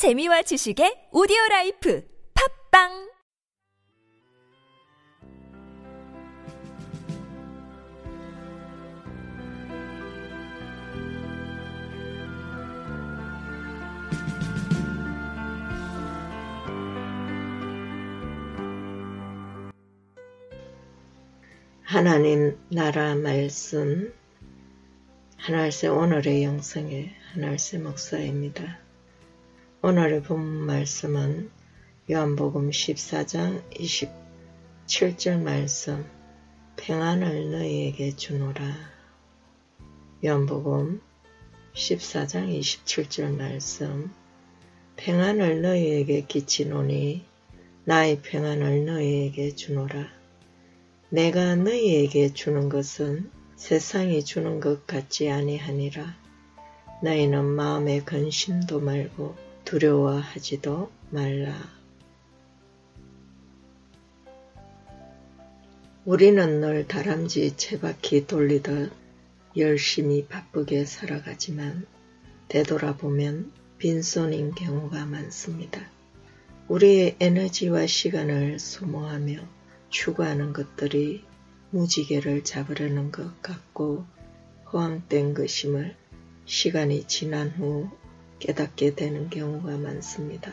재미와 지식의 오디오 라이프 팝빵 하나님 나라 말씀 하늘새 오늘의 영성의 하늘새 목사입니다. 오늘의 본 말씀은 요한복음 14장 27절 말씀 평안을 너희에게 주노라 요한복음 14장 27절 말씀 평안을 너희에게 끼치노니 나의 평안을 너희에게 주노라 내가 너희에게 주는 것은 세상이 주는 것 같지 아니하니라. 너희는 마음에 근심도 말고 두려워하지도 말라. 우리는 늘 다람쥐 채바퀴 돌리듯 열심히 바쁘게 살아가지만 되돌아보면 빈손인 경우가 많습니다. 우리의 에너지와 시간을 소모하며 추구하는 것들이 무지개를 잡으려는 것 같고 허황된 것임을 시간이 지난 후 깨닫게 되는 경우가 많습니다.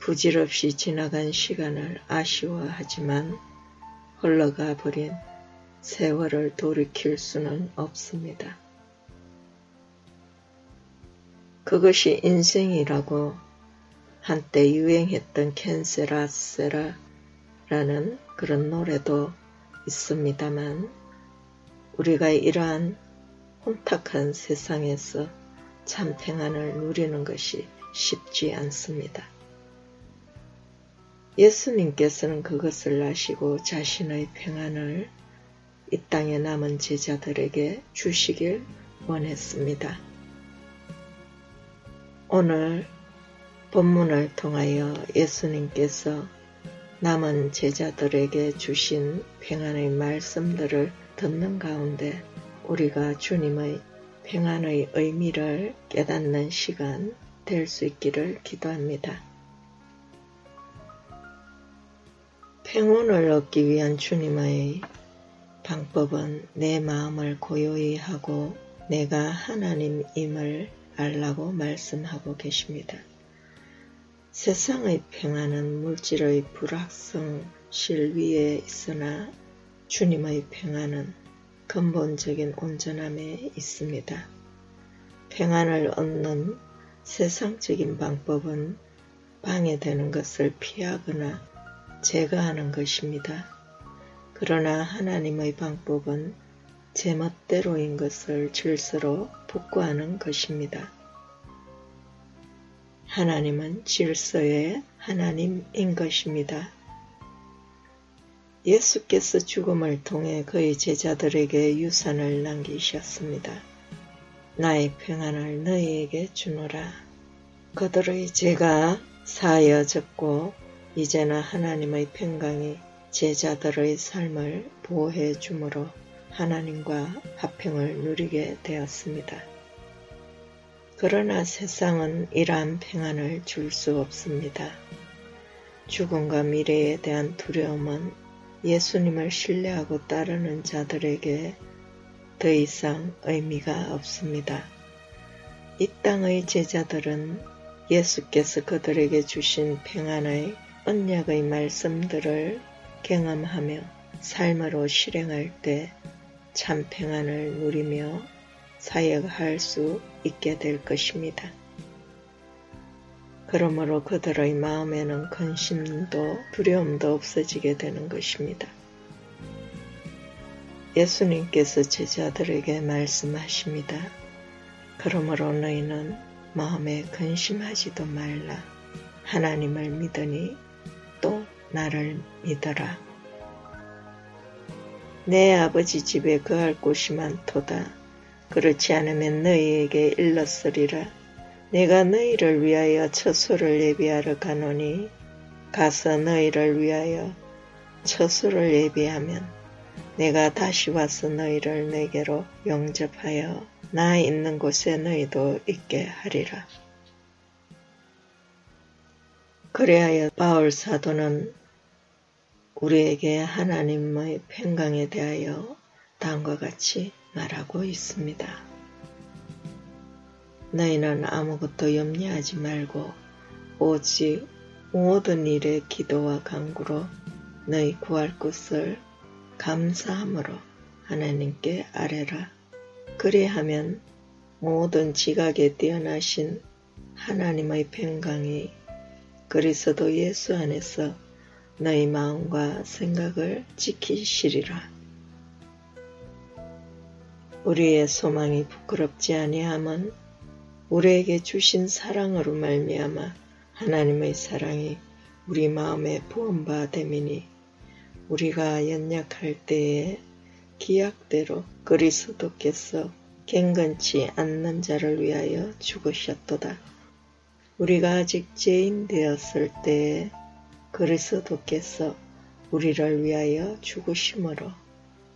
부질없이 지나간 시간을 아쉬워하지만 흘러가 버린 세월을 돌이킬 수는 없습니다. 그것이 인생이라고 한때 유행했던 캔세라세라 라는 그런 노래도 있습니다만 우리가 이러한 혼탁한 세상에서 참 평안을 누리는 것이 쉽지 않습니다. 예수님께서는 그것을 아시고 자신의 평안을 이 땅에 남은 제자들에게 주시길 원했습니다. 오늘 본문을 통하여 예수님께서 남은 제자들에게 주신 평안의 말씀들을 듣는 가운데 우리가 주님의 평안의 의미를 깨닫는 시간 될 수 있기를 기도합니다. 평온을 얻기 위한 주님의 방법은 내 마음을 고요히 하고 내가 하나님임을 알라고 말씀하고 계십니다. 세상의 평안은 물질의 불확성실 위에 있으나 주님의 평안은 근본적인 온전함에 있습니다. 평안을 얻는 세상적인 방법은 방해되는 것을 피하거나 제거하는 것입니다. 그러나 하나님의 방법은 제멋대로인 것을 질서로 복구하는 것입니다. 하나님은 질서의 하나님인 것입니다. 예수께서 죽음을 통해 그의 제자들에게 유산을 남기셨습니다. 나의 평안을 너희에게 주노라. 그들의 죄가 사여졌고 이제는 하나님의 평강이 제자들의 삶을 보호해 주므로 하나님과 화평을 누리게 되었습니다. 그러나 세상은 이러한 평안을 줄 수 없습니다. 죽음과 미래에 대한 두려움은 예수님을 신뢰하고 따르는 자들에게 더 이상 의미가 없습니다. 이 땅의 제자들은 예수께서 그들에게 주신 평안의 언약의 말씀들을 경험하며 삶으로 실행할 때 참 평안을 누리며 사역할 수 있게 될 것입니다. 그러므로 그들의 마음에는 근심도 두려움도 없어지게 되는 것입니다. 예수님께서 제자들에게 말씀하십니다. 그러므로 너희는 마음에 근심하지도 말라. 하나님을 믿으니 또 나를 믿어라. 내 아버지 집에 거할 곳이 많도다. 그렇지 않으면 너희에게 일렀으리라. 내가 너희를 위하여 처소를 예비하러 가노니 가서 너희를 위하여 처소를 예비하면 내가 다시 와서 너희를 내게로 영접하여 나 있는 곳에 너희도 있게 하리라. 그래야 바울 사도는 우리에게 하나님의 평강에 대하여 다음과 같이 말하고 있습니다. 너희는 아무것도 염려하지 말고 오직 모든 일에 기도와 간구로 너희 구할 것을 감사함으로 하나님께 아뢰라. 그리하면 모든 지각에 뛰어나신 하나님의 평강이 그리스도 예수 안에서 너희 마음과 생각을 지키시리라. 우리의 소망이 부끄럽지 아니함은 우리에게 주신 사랑으로 말미암아 하나님의 사랑이 우리 마음에 부음바 됨이니 우리가 연약할 때에 기약대로 그리스도께서 갱건치 않는 자를 위하여 죽으셨도다. 우리가 아직 죄인 되었을 때에 그리스도께서 우리를 위하여 죽으심으로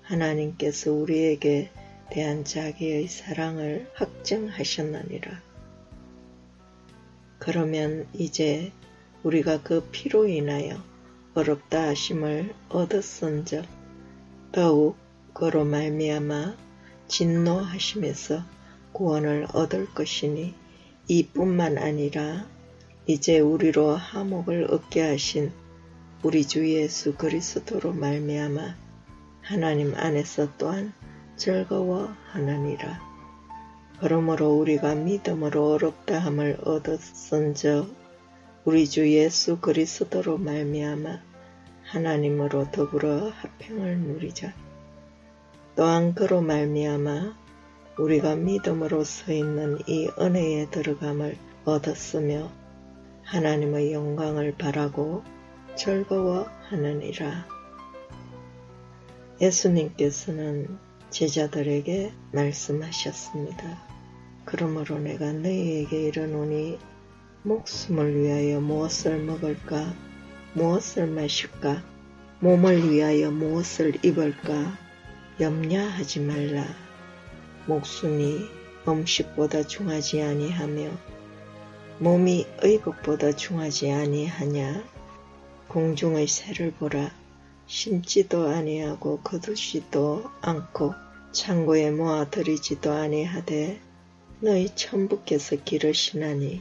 하나님께서 우리에게 대한 자기의 사랑을 확증하셨느니라. 그러면 이제 우리가 그 피로 인하여 어렵다 하심을 얻었은즉 더욱 그로 말미암아 진노하심에서 구원을 얻을 것이니 이뿐만 아니라 이제 우리로 하목을 얻게 하신 우리 주 예수 그리스도로 말미암아 하나님 안에서 또한 즐거워하느니라. 그러므로 우리가 믿음으로 어렵다함을 얻었은즉 우리 주 예수 그리스도로 말미암아 하나님으로 더불어 합평을 누리자. 또한 그로 말미암아 우리가 믿음으로 서 있는 이 은혜에 들어감을 얻었으며 하나님의 영광을 바라고 즐거워하느니라. 예수님께서는 제자들에게 말씀하셨습니다. 그러므로 내가 너희에게 이르노니 목숨을 위하여 무엇을 먹을까? 무엇을 마실까? 몸을 위하여 무엇을 입을까? 염려하지 말라. 목숨이 음식보다 중하지 아니하며 몸이 의복보다 중하지 아니하냐? 공중의 새를 보라. 심지도 아니하고 거두지도 않고 창고에 모아 들이지도 아니하되 너희 천부께서 기르시나니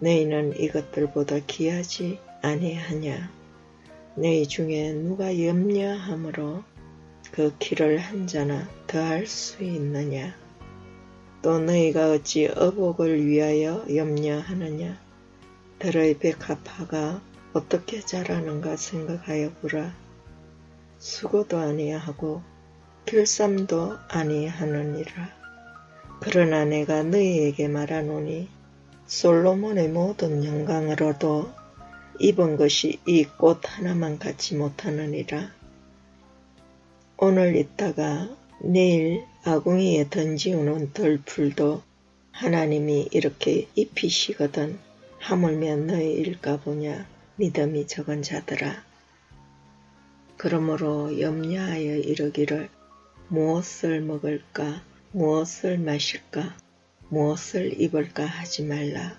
너희는 이것들보다 귀하지 아니하냐? 너희 중에 누가 염려함으로 그 길을 한자나 더할 수 있느냐? 또 너희가 어찌 어복을 위하여 염려하느냐? 들의 백합화가 어떻게 자라는가 생각하여 보라. 수고도 아니하고 길쌈도 아니하느니라. 그러나 내가 너희에게 말하노니 솔로몬의 모든 영광으로도 입은 것이 이 꽃 하나만 갖지 못하느니라. 오늘 있다가 내일 아궁이에 던지우는 덜풀도 하나님이 이렇게 입히시거든 하물며 너희 일까 보냐 믿음이 적은 자들아. 그러므로 염려하여 이르기를 무엇을 먹을까 무엇을 마실까 무엇을 입을까 하지 말라.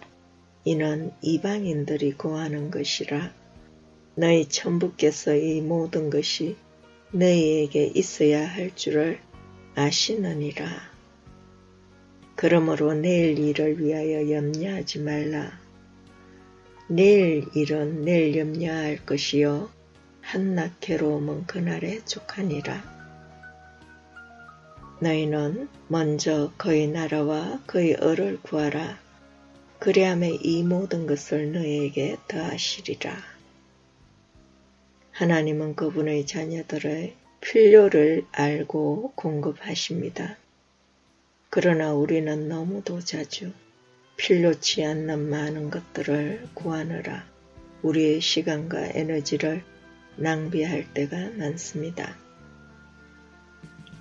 이는 이방인들이 구하는 것이라. 너희 천부께서 이 모든 것이 너희에게 있어야 할 줄을 아시느니라. 그러므로 내일 일을 위하여 염려하지 말라. 내일 일은 내일 염려할 것이요 한낱 괴로움은 그날에 족하니라. 너희는 먼저 그의 나라와 그의 을을 구하라. 그리함에 이 모든 것을 너희에게 더하시리라. 하나님은 그분의 자녀들의 필요를 알고 공급하십니다. 그러나 우리는 너무도 자주 필요치 않는 많은 것들을 구하느라 우리의 시간과 에너지를 낭비할 때가 많습니다.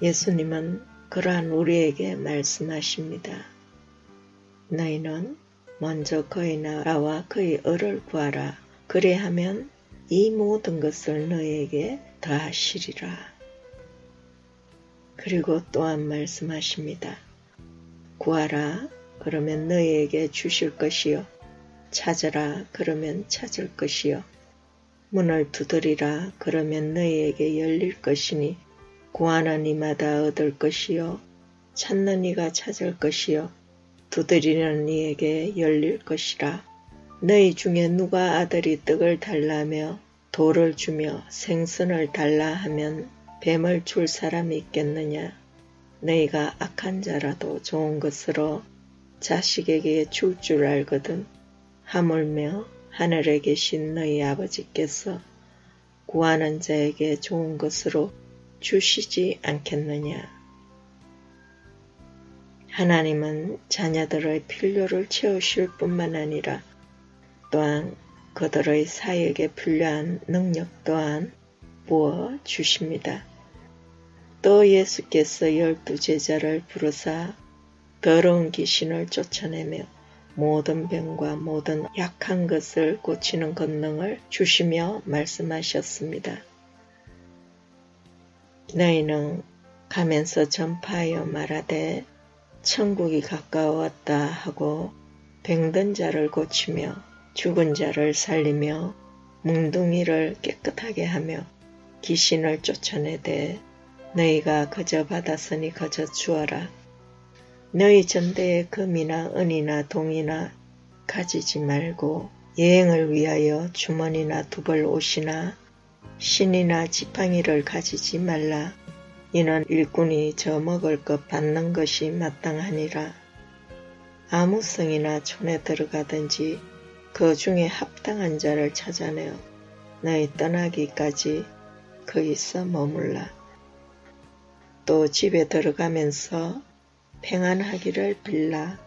예수님은 그러한 우리에게 말씀하십니다. 너희는 먼저 그의 나라와 그의 을을 구하라. 그래하면 이 모든 것을 너희에게 다하시리라. 그리고 또한 말씀하십니다. 구하라. 그러면 너희에게 주실 것이요. 찾으라 그러면 찾을 것이요 문을 두드리라 그러면 너희에게 열릴 것이니 구하는 이마다 얻을 것이요 찾는 이가 찾을 것이요 두드리는 이에게 열릴 것이라. 너희 중에 누가 아들이 떡을 달라며 돌을 주며 생선을 달라 하면 뱀을 줄 사람이 있겠느냐? 너희가 악한 자라도 좋은 것으로 자식에게 줄 줄 알거든. 하물며 하늘에 계신 너희 아버지께서 구하는 자에게 좋은 것으로 주시지 않겠느냐. 하나님은 자녀들의 필요를 채우실 뿐만 아니라 또한 그들의 사역에 필요한 능력 또한 부어 주십니다. 또 예수께서 열두 제자를 부르사 더러운 귀신을 쫓아내며 모든 병과 모든 약한 것을 고치는 권능을 주시며 말씀하셨습니다. 너희는 가면서 전파하여 말하되 천국이 가까웠다 하고 병든 자를 고치며 죽은 자를 살리며 뭉둥이를 깨끗하게 하며 귀신을 쫓아내되 너희가 거저 받았으니 거저 주어라. 너희 전대에 금이나 은이나 동이나 가지지 말고 여행을 위하여 주머니나 두벌 옷이나 신이나 지팡이를 가지지 말라. 이는 일꾼이 저 먹을 것 받는 것이 마땅하니라. 아무 성이나 촌에 들어가든지 그 중에 합당한 자를 찾아내어 너희 떠나기까지 거기서 머물라. 또 집에 들어가면서 평안하기를 빌라.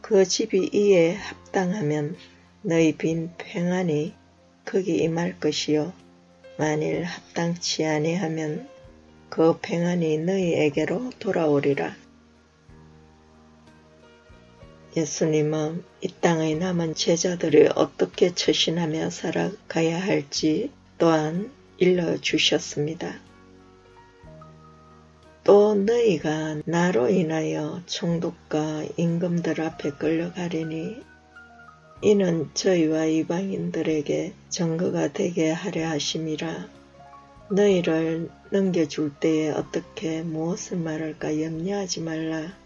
그 집이 이에 합당하면 너희 빈 평안이 거기 임할 것이요. 만일 합당치 아니하면 그 평안이 너희에게로 돌아오리라. 예수님은 이 땅의 남은 제자들이 어떻게 처신하며 살아가야 할지 또한 일러주셨습니다. 또 너희가 나로 인하여 총독과 임금들 앞에 끌려가리니 이는 저희와 이방인들에게 증거가 되게 하려 하심이라 너희를 넘겨줄 때에 어떻게 무엇을 말할까 염려하지 말라.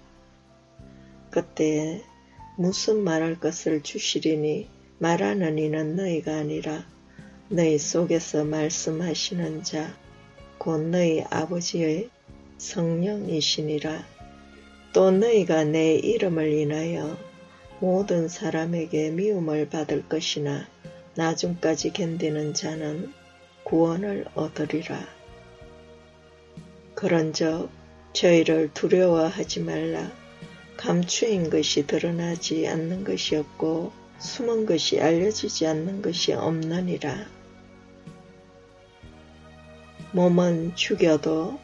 그때에 무슨 말할 것을 주시리니 말하는 이는 너희가 아니라 너희 속에서 말씀하시는 자, 곧 너희 아버지의 성령이시니라. 또 너희가 내 이름을 인하여 모든 사람에게 미움을 받을 것이나 나중까지 견디는 자는 구원을 얻으리라. 그런즉 저희를 두려워하지 말라. 감추인 것이 드러나지 않는 것이 없고 숨은 것이 알려지지 않는 것이 없느니라. 몸은 죽여도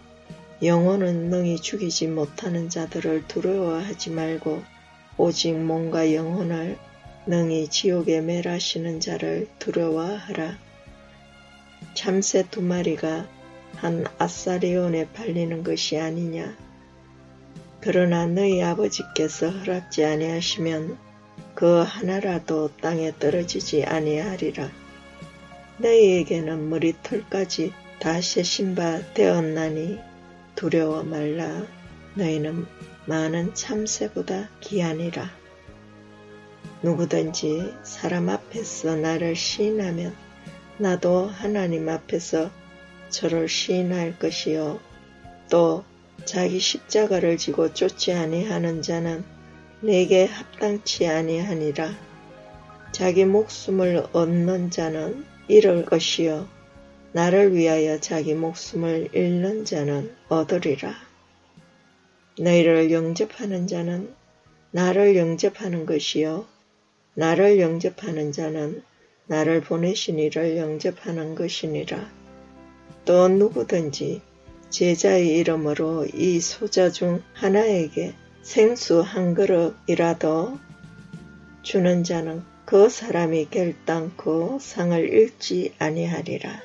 영혼은 능히 죽이지 못하는 자들을 두려워하지 말고 오직 몸과 영혼을 능히 지옥에 멸하시는 자를 두려워하라. 참새 두 마리가 한 아사리온에 팔리는 것이 아니냐. 그러나 너희 아버지께서 허락지 아니하시면 그 하나라도 땅에 떨어지지 아니하리라. 너희에게는 머리털까지 다 세신 바 되었나니 두려워 말라. 너희는 많은 참새보다 귀하니라. 누구든지 사람 앞에서 나를 시인하면 나도 하나님 앞에서 저를 시인할 것이요. 또 자기 십자가를 지고 쫓지 아니하는 자는 내게 합당치 아니하니라. 자기 목숨을 얻는 자는 잃을 것이요. 나를 위하여 자기 목숨을 잃는 자는 얻으리라. 너희를 영접하는 자는 나를 영접하는 것이요. 나를 영접하는 자는 나를 보내신 이를 영접하는 것이니라. 또 누구든지 제자의 이름으로 이 소자 중 하나에게 생수 한 그릇이라도 주는 자는 그 사람이 결단코 상을 잃지 아니하리라.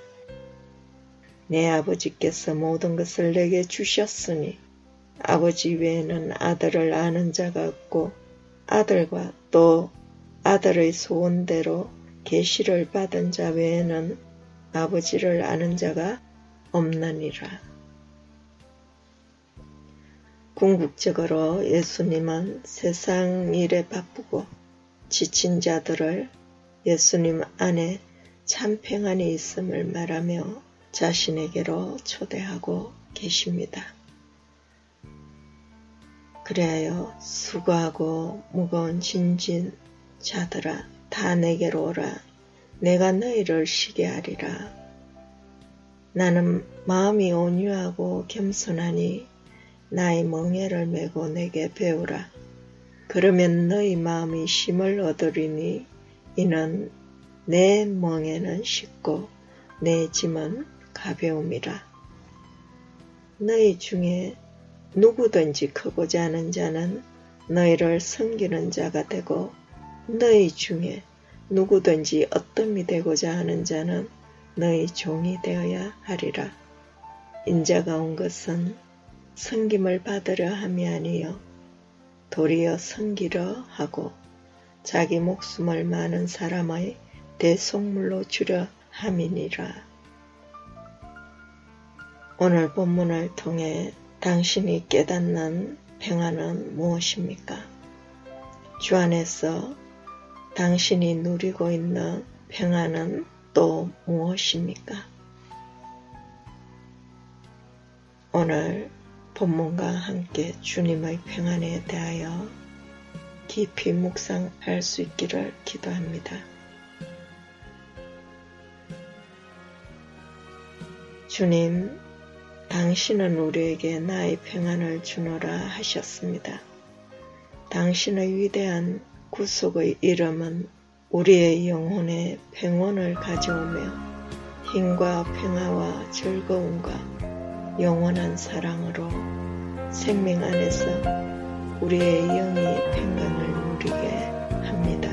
내 아버지께서 모든 것을 내게 주셨으니 아버지 외에는 아들을 아는 자가 없고 아들과 또 아들의 소원대로 계시를 받은 자 외에는 아버지를 아는 자가 없느니라. 궁극적으로 예수님은 세상 일에 바쁘고 지친 자들을 예수님 안에 참 평안이 있음을 말하며 자신에게로 초대하고 계십니다. 그래하여 수고하고 무거운 진진 자들아 다 내게로 오라 내가 너희를 쉬게 하리라. 나는 마음이 온유하고 겸손하니 나의 멍에를 메고 내게 배우라. 그러면 너희 마음이 힘을 얻으리니 이는 내 멍에는 쉽고 내 짐은 가벼움이라. 너희 중에 누구든지 크고자 하는 자는 너희를 섬기는 자가 되고 너희 중에 누구든지 어떤 이 되고자 하는 자는 너희 종이 되어야 하리라. 인자가 온 것은 섬김을 받으려 함이 아니요 도리어 섬기려 하고 자기 목숨을 많은 사람의 대속물로 주려 함이니라. 오늘 본문을 통해 당신이 깨닫는 평안은 무엇입니까? 주 안에서 당신이 누리고 있는 평안은 또 무엇입니까? 오늘 본문과 함께 주님의 평안에 대하여 깊이 묵상할 수 있기를 기도합니다. 주님, 당신은 우리에게 나의 평안을 주노라 하셨습니다. 당신의 위대한 구속의 이름은 우리의 영혼에 평온을 가져오며 힘과 평화와 즐거움과 영원한 사랑으로 생명 안에서 우리의 영이 평강을 누리게 합니다.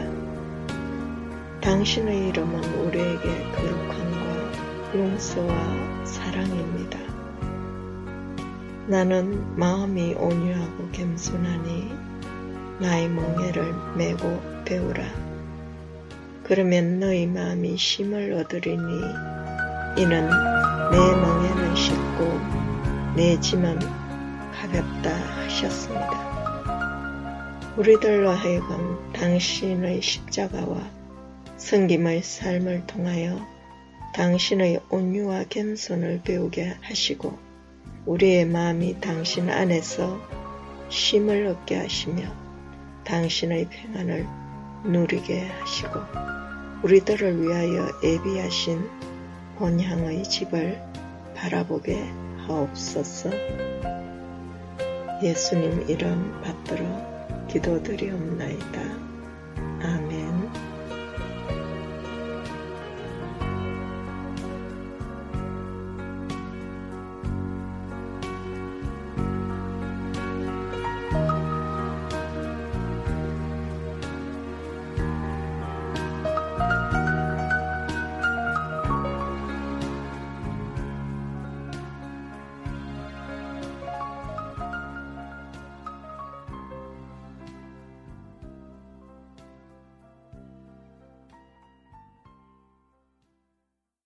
당신의 이름은 우리에게 거룩함과 용서와 사랑입니다. 나는 마음이 온유하고 겸손하니 나의 멍에를 메고 배우라. 그러면 너희 마음이 힘을 얻으리니 이는 내 멍에는 쉽고 내 짐은 가볍다 하셨습니다. 우리들로 하여금 당신의 십자가와 성김의 삶을 통하여 당신의 온유와 겸손을 배우게 하시고 우리의 마음이 당신 안에서 힘을 얻게 하시며 당신의 평안을 누리게 하시고 우리들을 위하여 예비하신 본향의 집을 바라보게 하옵소서 예수님 이름 받들어 기도드리옵나이다.